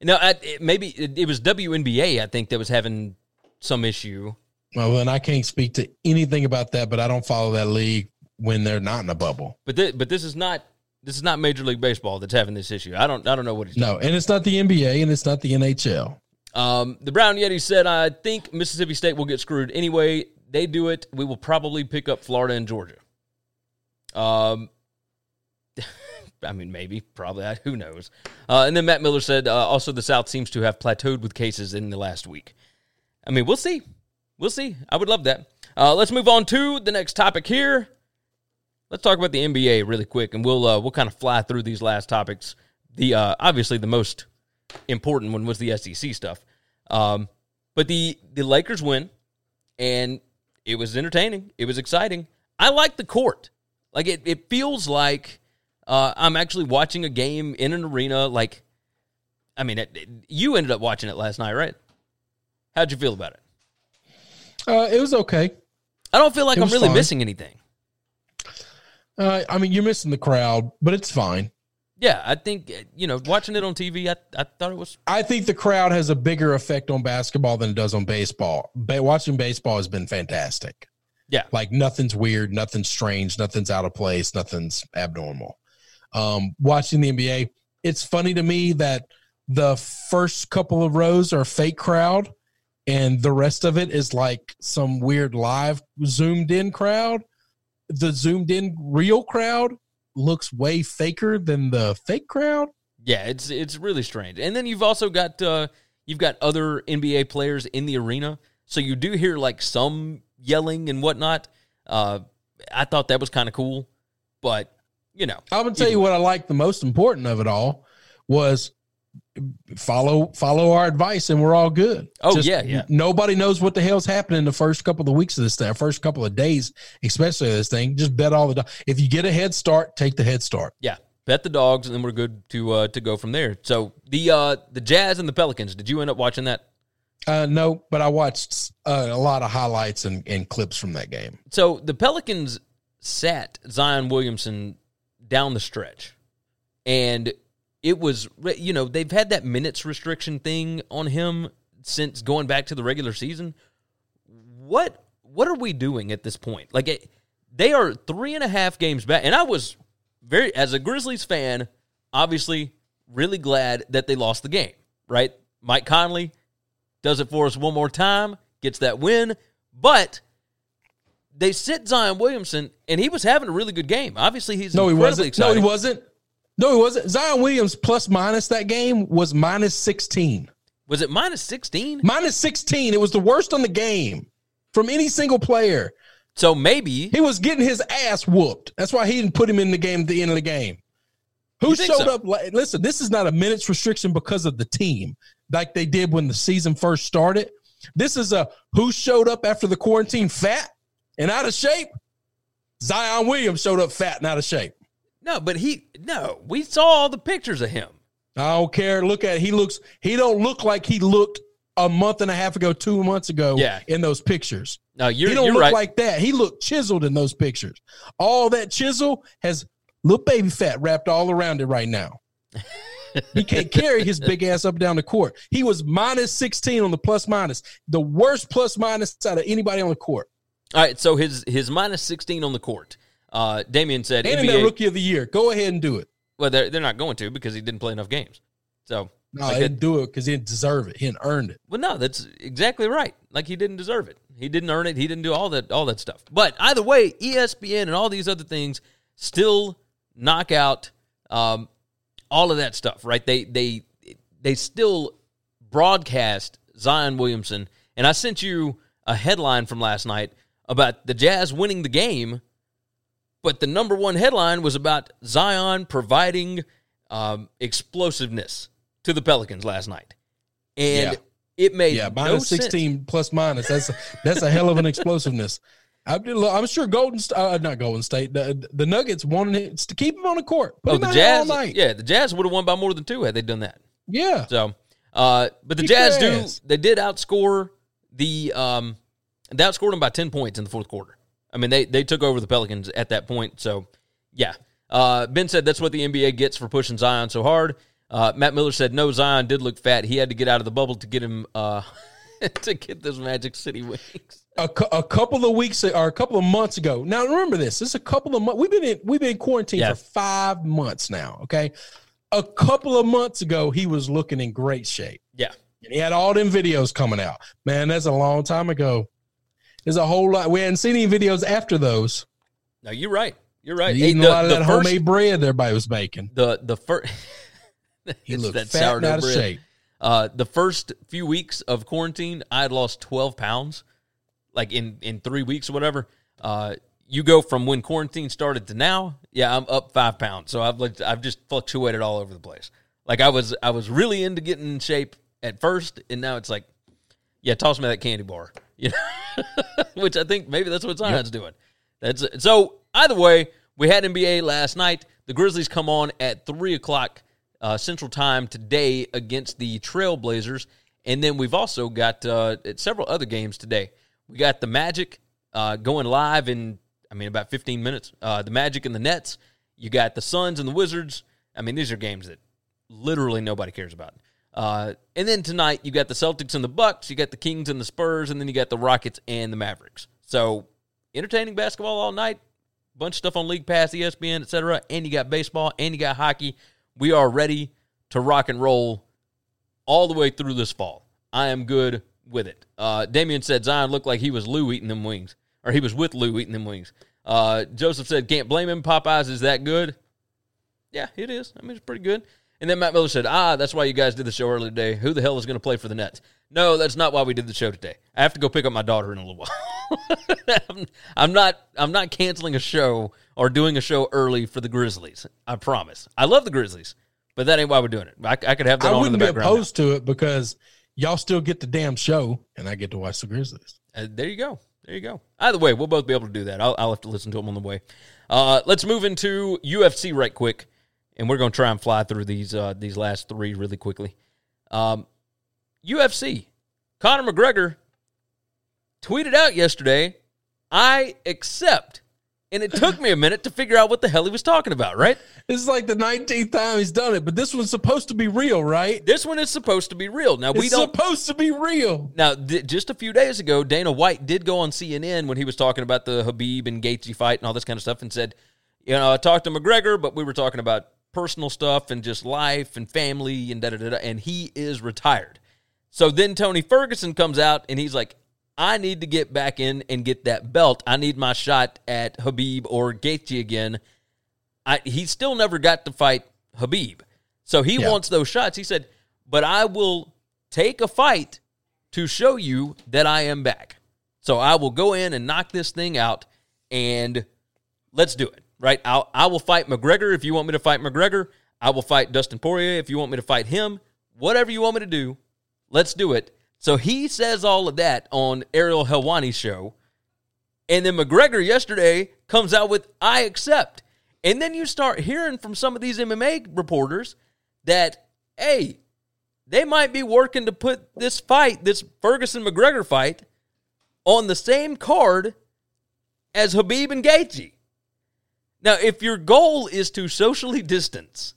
no, I, it, maybe it, it was WNBA. I think that was having some issue. Well, and I can't speak to anything about that, but I don't follow that league when they're not in a bubble. But th- but this is not this is not Major League Baseball that's having this issue. I don't I don't know what he's No, and it's not the NBA and it's not the NHL. Um, the Brown Yeti said, I think Mississippi State will get screwed anyway. They do it. We will probably pick up Florida and Georgia. Um, I mean, maybe, probably. I- Who knows? Uh, and then Matt Miller said, uh, also the South seems to have plateaued with cases in the last week. I mean, we'll see. We'll see. I would love that. Uh, let's move on to the next topic here. Let's talk about the NBA really quick, and we'll uh, we'll kind of fly through these last topics. The uh, obviously the most important one was the SEC stuff. Um, but the the Lakers win, and it was entertaining. It was exciting. I like the court. Like it, it feels like uh, I'm actually watching a game in an arena. Like, I mean, it, it- you ended up watching it last night, right? How'd you feel about it? Uh, it was okay. I don't feel like I'm really fine. missing anything. Uh, I mean, you're missing the crowd, but it's fine. Yeah, I think uh, you know watching it on TV. I I thought it was I think the crowd has a bigger effect on basketball than it does on baseball. But watching baseball has been fantastic. yeah. Like nothing's weird, nothing's strange, nothing's out of place, nothing's abnormal. Um, watching the NBA, it's funny to me that the first couple of rows are fake crowd and the rest of it is like some weird live zoomed in crowd. The zoomed in real crowd looks way faker than the fake crowd. Yeah, it's it's really strange. And then you've also got uh you've got other NBA players in the arena, so you do hear like some yelling and whatnot. Uh, I thought that was kind of cool, but you know, I'm gonna tell you what I like the most important of it all was follow follow our advice and we're all good. Oh, yeah, yeah. Nobody knows what the hell's happening the first couple of weeks of this thing, first couple of days, especially this thing. Just bet all the. do- If you get a head start, take the head start. yeah, bet the dogs, and then we're good to uh to go from there. So the uh the Jazz and the Pelicans. Did you end up watching that? Uh, no, but I watched uh, a lot of highlights and, and clips from that game. So the Pelicans sat Zion Williamson down the stretch, and it was you know they've had that minutes restriction thing on him since going back to the regular season. What what are we doing at this point? Like it, they are three and a half games back, and I was very as a Grizzlies fan, obviously really glad that they lost the game. Right, Mike Conley does it for us one more time, gets that win, but they sit Zion Williamson, and he was having a really good game. Obviously, he's No, he wasn't. No, he wasn't. No, it wasn't. Zion Williams plus minus that game was minus sixteen. Was it minus sixteen? Minus 16. It was the worst on the game from any single player. So maybe He was getting his ass whooped. That's why he didn't put him in the game at the end of the game. Who showed so? up? Listen, this is not a minutes restriction because of the team, like they did when the season first started. This is a who showed up after the quarantine fat and out of shape. Zion Williams showed up fat and out of shape. No, but he no. We saw all the pictures of him. I don't care. Look at he looks. He don't look like he looked a month and a half ago, two months ago. Yeah. in those pictures. No, you're he don't look right. like that. He looked chiseled in those pictures. All that chisel has little baby fat wrapped all around it right now. he can't carry his big ass up and down the court. He was minus 16 on the plus minus, the worst plus minus out of anybody on the court. all right, so his his minus sixteen on the court. Uh, Damien said And NBA. rookie of the year. Go ahead and do it. well, they're they're not going to because he didn't play enough games. So No, like he didn't do it because he didn't deserve it. He didn't earn it. Well, no, that's exactly right. Like he didn't deserve it. He didn't earn it. He didn't do all that all that stuff. But either way, ESPN and all these other things still knock out um, all of that stuff, right? They they they still broadcast Zion Williamson, and I sent you a headline from last night about the Jazz winning the game, but the number one headline was about Zion providing um, explosiveness to the Pelicans last night, and Yeah. it made Yeah, no minus sense. 16 plus minus. That's that's a hell of an explosiveness. I'm, I'm sure Golden, uh, not Golden State, the, the Nuggets wanted it to keep him on the court. Put Oh, the out there all Jazz, night. yeah, the Jazz would have won by more than two had they done that. yeah. So, Uh, but the Jazz do they did outscore the um they outscored them by ten points in the fourth quarter. I mean they they took over the Pelicans at that point. So yeah. Uh, ben said that's what the NBA gets for pushing Zion so hard. Uh, Matt Miller said no, Zion did look fat. He had to get out of the bubble to get him uh, to get those Magic City wings. a, cou- a couple of weeks or a couple of months ago. Now remember this. This is a couple of months. We've been in we've been in quarantine Yeah. for five months now. Okay. A couple of months ago, he was looking in great shape. Yeah. And he had all them videos coming out. Man, that's a long time ago. There's a whole lot. We hadn't seen any videos after those. No, you're right. You're right. He Hey, eating the- a lot of that first- homemade bread everybody was making. The the first He looked that fat sourdough out of bread. shape. Uh, the first few weeks of quarantine, I had lost twelve pounds, like in in three weeks or whatever. Uh, you go from when quarantine started to now, yeah, I'm up five pounds. So I've like, I've just fluctuated all over the place. Like I was I was really into getting in shape at first, and now it's like, yeah, toss me that candy bar, you know, which I think maybe that's what Zion's doing. That's it. so. Either way, we had NBA last night. The Grizzlies come on at three o'clock uh, Central Time today against the Trailblazers, and then we've also got uh, several other games today. We got the Magic uh, going live in, I mean, about fifteen minutes. Uh, the Magic and the Nets. You got the Suns and the Wizards. I mean, these are games that literally nobody cares about. Uh, and then tonight you got the Celtics and the Bucks, you got the Kings and the Spurs, and then you got the Rockets and the Mavericks. So entertaining basketball all night. Bunch of stuff on League Pass, ESPN, etc. And you got baseball and you got hockey. We are ready to rock and roll all the way through this fall. I am good with it. Uh, Damien said Zion looked like he was Lou eating them wings, or he was with Lou eating them wings. Uh, Joseph said can't blame him. Popeyes is that good. Yeah, it is. I mean, it's pretty good. And then Matt Miller said, "Ah, that's why you guys did the show earlier today. Who the hell is going to play for the Nets?" No, that's not why we did the show today. I have to go pick up my daughter in a little while. I'm, I'm not. I'm not canceling a show or doing a show early for the Grizzlies. I promise. I love the Grizzlies, but that ain't why we're doing it. I, I could have that I on in the wouldn't be background. now. opposed to it because y'all still get the damn show, and I get to watch the Grizzlies. Uh, there you go. There you go. Either way, we'll both be able to do that. I'll, I'll have to listen to them on the way. Uh, let's move into UFC right quick, and we're going to try and fly through these uh, these last three really quickly. Um, UFC, Conor McGregor tweeted out yesterday, "I accept," and it took me a minute to figure out what the hell he was talking about. Right? This is like the 19th time he's done it, but this one's supposed to be real, right? This one is supposed to be real. Now we it's don't supposed to be real. Now, th- just a few days ago, Dana White did go on CNN when he was talking about the Khabib and Gaethje fight and all this kind of stuff, and said, "You know, I talked to McGregor, but we were talking about personal stuff and just life and family and da da da." And he is retired. So then Tony Ferguson comes out and he's like, "I need to get back in and get that belt. I need my shot at Khabib or Gaethje again." I, he still never got to fight Khabib. So he Yeah. wants those shots. He said, but I will take a fight to show you that I am back. So I will go in and knock this thing out and let's do it. Right? I'll, I will fight McGregor if you want me to fight McGregor. I will fight Dustin Poirier if you want me to fight him. Whatever you want me to do, let's do it. So he says all of that on Ariel Helwani's show. And then McGregor yesterday comes out with I accept. And then you start hearing from some of these MMA reporters that, hey, they might be working to put this fight, this Ferguson McGregor fight, on the same card as Khabib and Gaethje. Now, if your goal is to socially distance,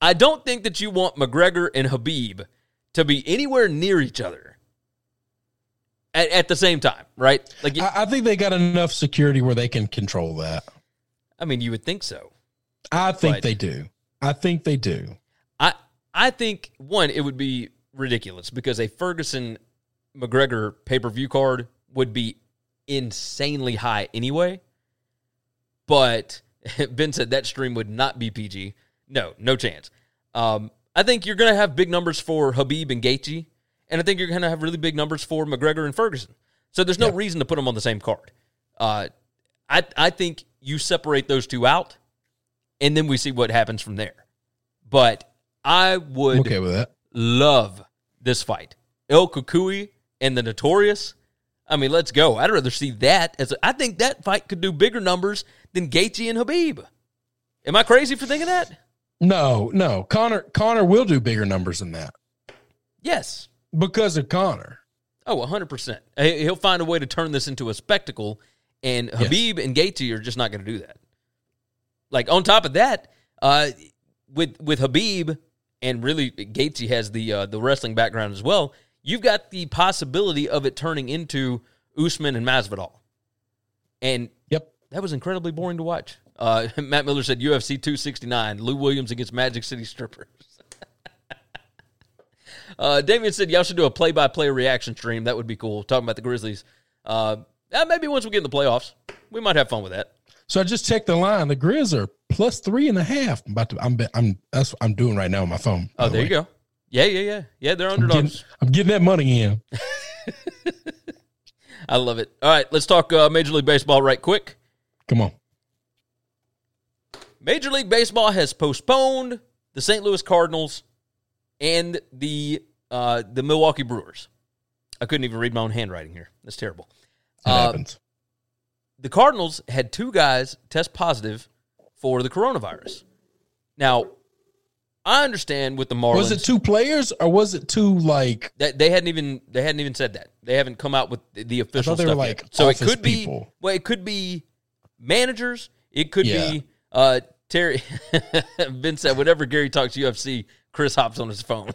I don't think that you want McGregor and Khabib to be anywhere near each other at, at the same time, right? Like, I, I think they got enough security where they can control that. I mean, you would think so. I think But- they do. I think they do. I I think one it would be ridiculous because a Ferguson McGregor pay per view card would be insanely high anyway. But Ben said that stream would not be PG. No, no chance. Um, I think you're going to have big numbers for Khabib and Gaethje, and I think you're going to have really big numbers for McGregor and Ferguson. So there's no reason to put them on the same card. Uh, I I think you separate those two out, and then we see what happens from there. But I would okay with that. love this fight. El Cucuy and the Notorious. I mean, let's go. I'd rather see that as a, I think that fight could do bigger numbers than Gaethje and Khabib. Am I crazy for thinking that? No, no. Conor Conor will do bigger numbers than that. Yes. because of Conor. Oh, 100%. He- He'll find a way to turn this into a spectacle, and Khabib and Gaethje are just not going to do that. Like, on top of that, uh, with with Khabib, and really Gaethje has the uh, the wrestling background as well, you've got the possibility of it turning into Usman and Masvidal. And Yep. That was incredibly boring to watch. Uh, Matt Miller said UFC 269, Lou Williams against Magic City Strippers. uh, Damien said y'all should do a play-by-play reaction stream. That would be cool. Talking about the Grizzlies. Uh, maybe once we get in the playoffs, we might have fun with that. So I just checked the line. The Grizz are plus three and a half. I'm about to. I'm. I'm. That's what I'm doing right now on my phone. Oh, the there way. you go. Yeah, yeah, yeah, yeah. They're I'm getting, underdogs. I'm getting that money in. I love it. All right, let's talk uh, Major League Baseball right quick. Come on. Major League Baseball has postponed the St. Louis Cardinals and the uh, the Milwaukee Brewers. I couldn't even read my own handwriting here. That's terrible. That Uh, happens. the Cardinals had two guys test positive for the coronavirus. Now, I understand with the Marlins Was it two players or was it two like? that they hadn't even they hadn't even said that. They haven't come out with the, official stuff like, yet. So it could be well, it could be managers. It could Yeah. be uh Terry Vince said whenever Gary talks UFC, Chris hops on his phone.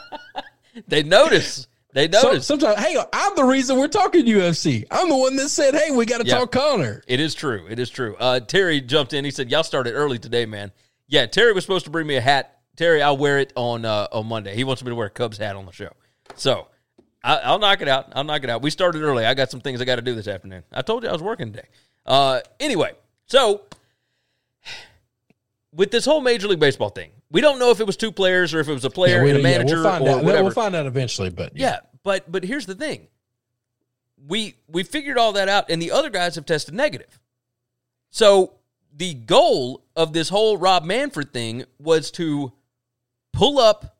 they notice. They So, notice. sometimes, hey, I'm the reason we're talking UFC. I'm the one that said, "Hey, we got to Yeah. talk Conor." It is true. It is true. Uh, Terry jumped in. He said, "Y'all started early today, man." Yeah, Terry was supposed to bring me a hat. Terry, I'll wear it on uh, on Monday. He wants me to wear a Cubs hat on the show, so I, I'll knock it out. I'll knock it out. We started early. I got some things I got to do this afternoon. I told you I was working today. Uh, anyway, so with this whole Major League Baseball thing, we don't know if it was two players or if it was a player we- and a yeah, manager we'll find or out. whatever. We'll find out eventually, but Yeah, but but here's the thing. We we figured all that out and the other guys have tested negative. So the goal of this whole Rob Manfred thing was to pull up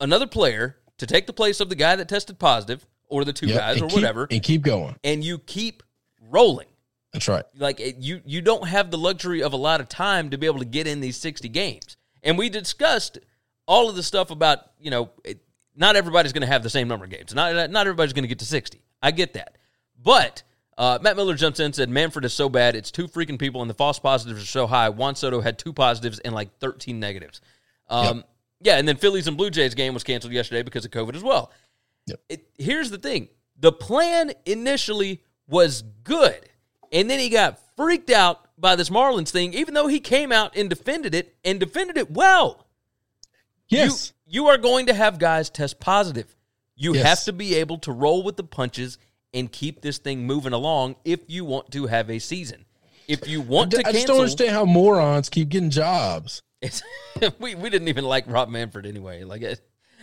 another player to take the place of the guy that tested positive or the two Yep, guys or keep- whatever and keep going. and you keep rolling. That's right. Like it, you you don't have the luxury of a lot of time to be able to get in these 60 games. And we discussed all of the stuff about, you know, it, not everybody's going to have the same number of games. Not not everybody's going to get to 60. I get that. But uh, Matt Miller jumps in and said Manfred is so bad. It's two freaking people, and the false positives are so high. Juan Soto had two positives and like 13 negatives. Um, Yeah, and then Phillies and Blue Jays game was canceled yesterday because of COVID as well. Yep. It, here's the thing the plan initially was good, and then he got freaked out by this Marlins thing, even though he came out and defended it and defended it well. Yes. You, you are going to have guys test positive. You Yes. have to be able to roll with the punches and keep this thing moving along if you want to have a season. If you want to I just cancel, don't understand how morons keep getting jobs. we we didn't even like Rob Manfred anyway. Like, it,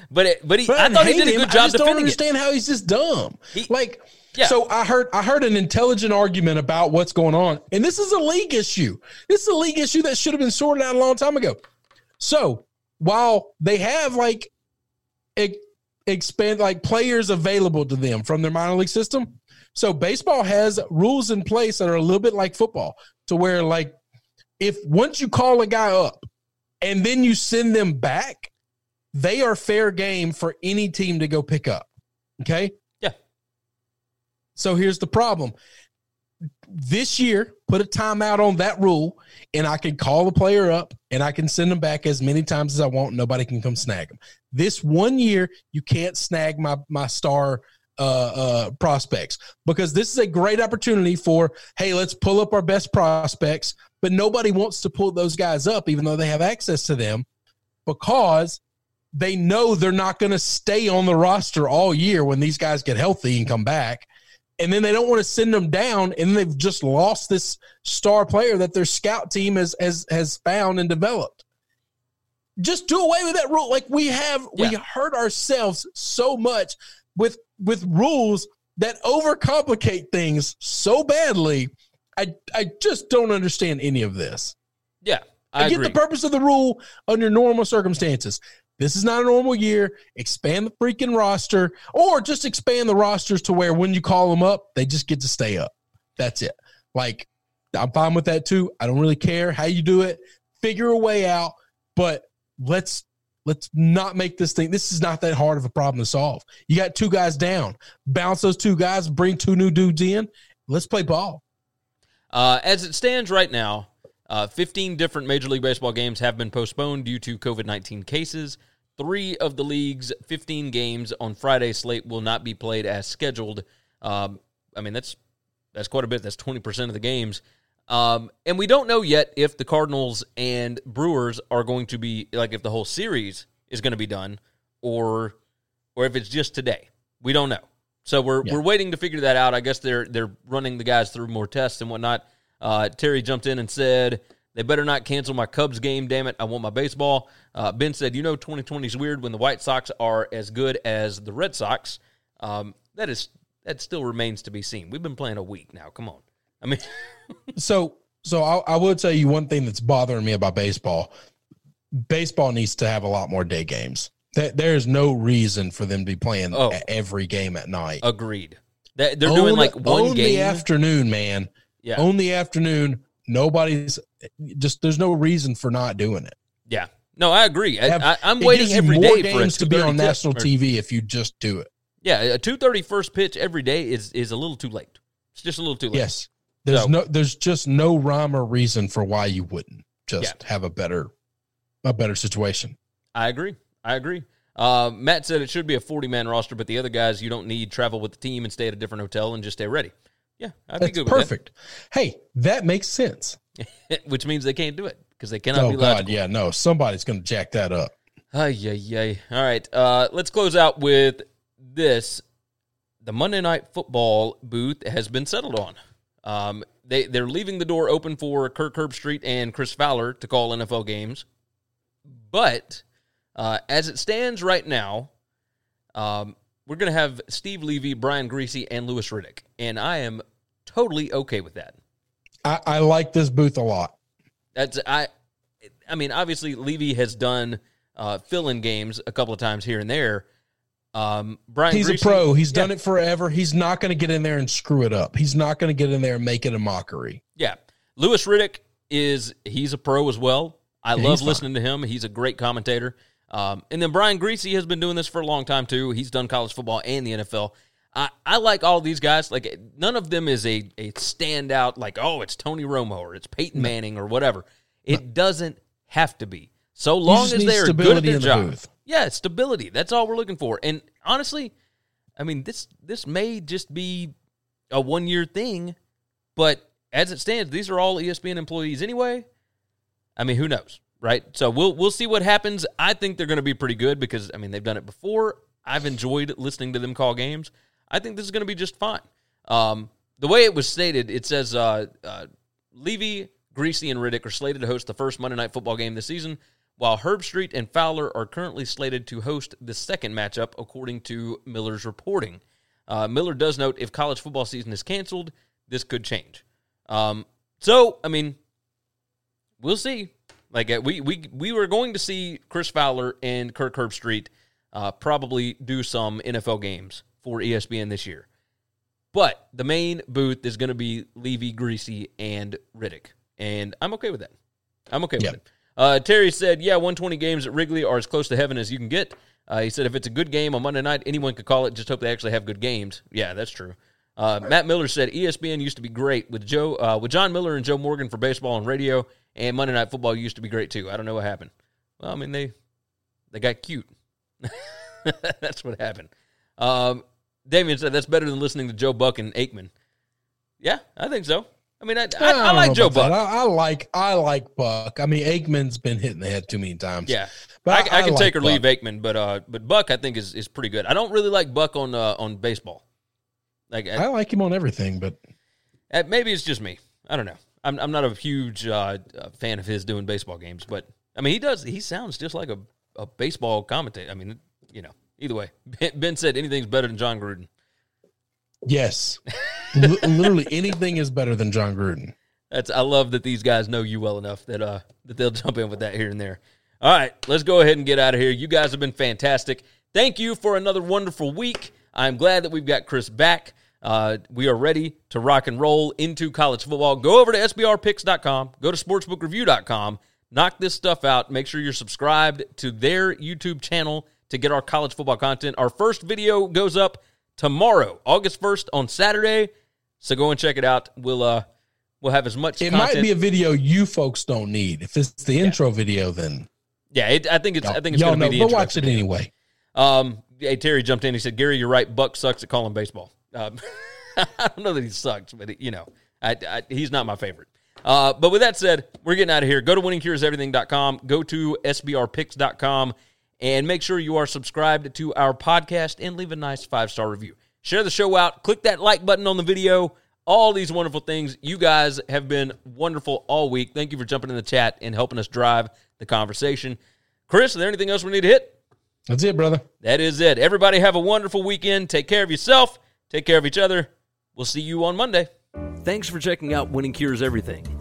but it, but he, But I thought he did a him. good I job just don't defending it. understand how he's just dumb. He- like, Yeah. so I heard I heard an intelligent argument about what's going on, and this is a league issue. This is a league issue that should have been sorted out a long time ago. So while they have like e- expand like players available to them from their minor league system, so baseball has rules in place that are a little bit like football, to where like if once you call a guy up and then you send them back, they are fair game for any team to go pick up. Okay. Yeah. So here's the problem. This year, put a timeout on that rule, and I can call the player up and I can send them back as many times as I want. Nobody can come snag them. This one year, you can't snag my my star uh, uh, prospects because this is a great opportunity for hey, let's pull up our best prospects. But nobody wants to pull those guys up, even though they have access to them, because they know they're not going to stay on the roster all year when these guys get healthy and come back. And then they don't want to send them down, and they've just lost this star player that their scout team has has has found and developed. Just do away with that rule. Like we have, we hurt ourselves so much with with rules that overcomplicate things so badly. I I just don't understand any of this. Yeah, I, I, get agree. the purpose of the rule under normal circumstances. This is not a normal year. Expand the freaking roster, or just expand the rosters to where when you call them up, they just get to stay up. That's it. Like I'm fine with that too. I don't really care how you do it. Figure a way out, but let's Let's not make this thing. This is not that hard of a problem to solve. You got two guys down. Bounce those two guys, bring two new dudes in. Let's play ball. Uh, as it stands right now, uh, 15 different Major League Baseball games have been postponed due to COVID 19 cases. Three of the league's 15 games on Friday slate will not be played as scheduled. Um, I mean, that's that's quite a bit. That's 20% of the games. Um, and we don't know yet if the Cardinals and Brewers are going to be like if the whole series is going to be done or or if it's just today. We don't know. So we're yeah. we're waiting to figure that out. I guess they're they're running the guys through more tests and whatnot. Uh, Terry jumped in and said they better not cancel my Cubs game. Damn it, I want my baseball. Uh, ben said, you know, 2020 is weird when the White Sox are as good as the Red Sox. Um, that is that still remains to be seen. We've been playing a week now. Come on. I mean, so so I, I will tell you one thing that's bothering me about baseball. Baseball needs to have a lot more day games. There is no reason for them to be playing oh, every game at night. Agreed. They're doing like one game. the afternoon, man. Yeah. On the afternoon. Nobody's just. There's no reason for not doing it. Yeah. No, I agree. I, am waiting every day for it to be on national TV if you just do it. Yeah, a two thirty first pitch every day is is a little too late. It's just a little too late. Yes. There's so, no there's just no rhyme or reason for why you wouldn't just yeah. have a better a better situation. I agree. I agree. Uh, Matt said it should be a 40 man roster, but the other guys you don't need travel with the team and stay at a different hotel and just stay ready. Yeah, I'd That's be good perfect. That. Hey, that makes sense. Which means they can't do it because they cannot oh, be. God, yeah, no, somebody's going to jack that up. Ay, ay, ay. All right, uh, let's close out with this. The Monday Night Football booth has been settled on. Um, they they're leaving the door open for Kirk Herbstreit and Chris Fowler to call NFL games, but uh, as it stands right now, um, we're going to have Steve Levy, Brian Griese, and Louis Riddick, and I am totally okay with that. I, I like this booth a lot. That's I. I mean, obviously, Levy has done uh, fill-in games a couple of times here and there. Um, Brian, he's Griese, a pro. He's yeah. done it forever. He's not going to get in there and screw it up. He's not going to get in there and make it a mockery. Yeah, Louis Riddick is he's a pro as well. I yeah, love listening fine. to him. He's a great commentator. Um, and then Brian Griese has been doing this for a long time too. He's done college football and the NFL. I, I like all these guys. Like none of them is a a standout. Like oh, it's Tony Romo or it's Peyton Manning or whatever. It doesn't have to be. So long as they are good at their the job. Booth. Yeah, stability. That's all we're looking for. And honestly, I mean this this may just be a one year thing, but as it stands, these are all ESPN employees anyway. I mean, who knows? right? So we'll we'll see what happens. I think they're going to be pretty good because I mean they've done it before. I've enjoyed listening to them call games. I think this is going to be just fine. Um, the way it was stated, it says uh, uh, Levy, Griese, and Riddick are slated to host the first Monday Night Football game this season, while Herbstreit and Fowler are currently slated to host the second matchup, according to Miller's reporting. Uh, Miller does note if college football season is canceled, this could change. Um, so, I mean, we'll see. Like uh, we we we were going to see Chris Fowler and Kirk Herbstreit uh, probably do some NFL games for ESPN this year, but the main booth is going to be Levy, Griese, and Riddick, and I'm okay with that. I'm okay with yep. it. Uh, Terry said, "Yeah, 120 games at Wrigley are as close to heaven as you can get." Uh, he said, "If it's a good game on Monday night, anyone could call it. Just hope they actually have good games." Yeah, that's true. Uh, Matt Miller said ESPN used to be great with Joe, uh, with Jon Miller and Joe Morgan for baseball and radio. And Monday Night Football used to be great too. I don't know what happened. Well, I mean they they got cute. that's what happened. Um, Damien said that's better than listening to Joe Buck and Aikman. Yeah, I think so. I mean, I, I, I, I like Joe Buck. I, like I like Buck. I mean, Aikman's been hitting the head too many times. Yeah, but I, can like take or Buck. leave Aikman, but uh, but Buck I think is, is pretty good. I don't really like Buck on uh, on baseball. Like I, like him on everything, but uh, maybe it's just me. I don't know. I'm I'm not a huge uh, fan of his doing baseball games, but I mean he does. He sounds just like a, a baseball commentator. I mean, you know, either way. Ben said anything's better than Jon Gruden. Yes, L- literally anything is better than Jon Gruden. That's I love that these guys know you well enough that uh that they'll jump in with that here and there. All right, let's go ahead and get out of here. You guys have been fantastic. Thank you for another wonderful week. I'm glad that we've got Chris back. Uh, we are ready to rock and roll into college football. Go over to SBRpicks.com, go to sportsbookreview.com, knock this stuff out. Make sure you're subscribed to their YouTube channel to get our college football content. Our first video goes up tomorrow, August 1st on Saturday. So go and check it out. We'll uh we'll have as much It content. might be a video you folks don't need. If it's the intro video, then yeah, it, I think it's I think it's y'all going to be the But watch it anyway. Um, hey, Terry jumped in. He said, "Gary, you're right. Buck sucks at calling baseball." Um, I don't know that he sucks, but you know, I, I, he's not my favorite. Uh, but with that said, we're getting out of here. Go to winningcureseverything.com. Go to sbrpicks.com and make sure you are subscribed to our podcast and leave a nice five star review. Share the show out. Click that like button on the video. All these wonderful things. You guys have been wonderful all week. Thank you for jumping in the chat and helping us drive the conversation. Chris, is there anything else we need to hit? That's it, brother. That is it. Everybody have a wonderful weekend. Take care of yourself. Take care of each other. We'll see you on Monday. Thanks for checking out Winning Cures Everything.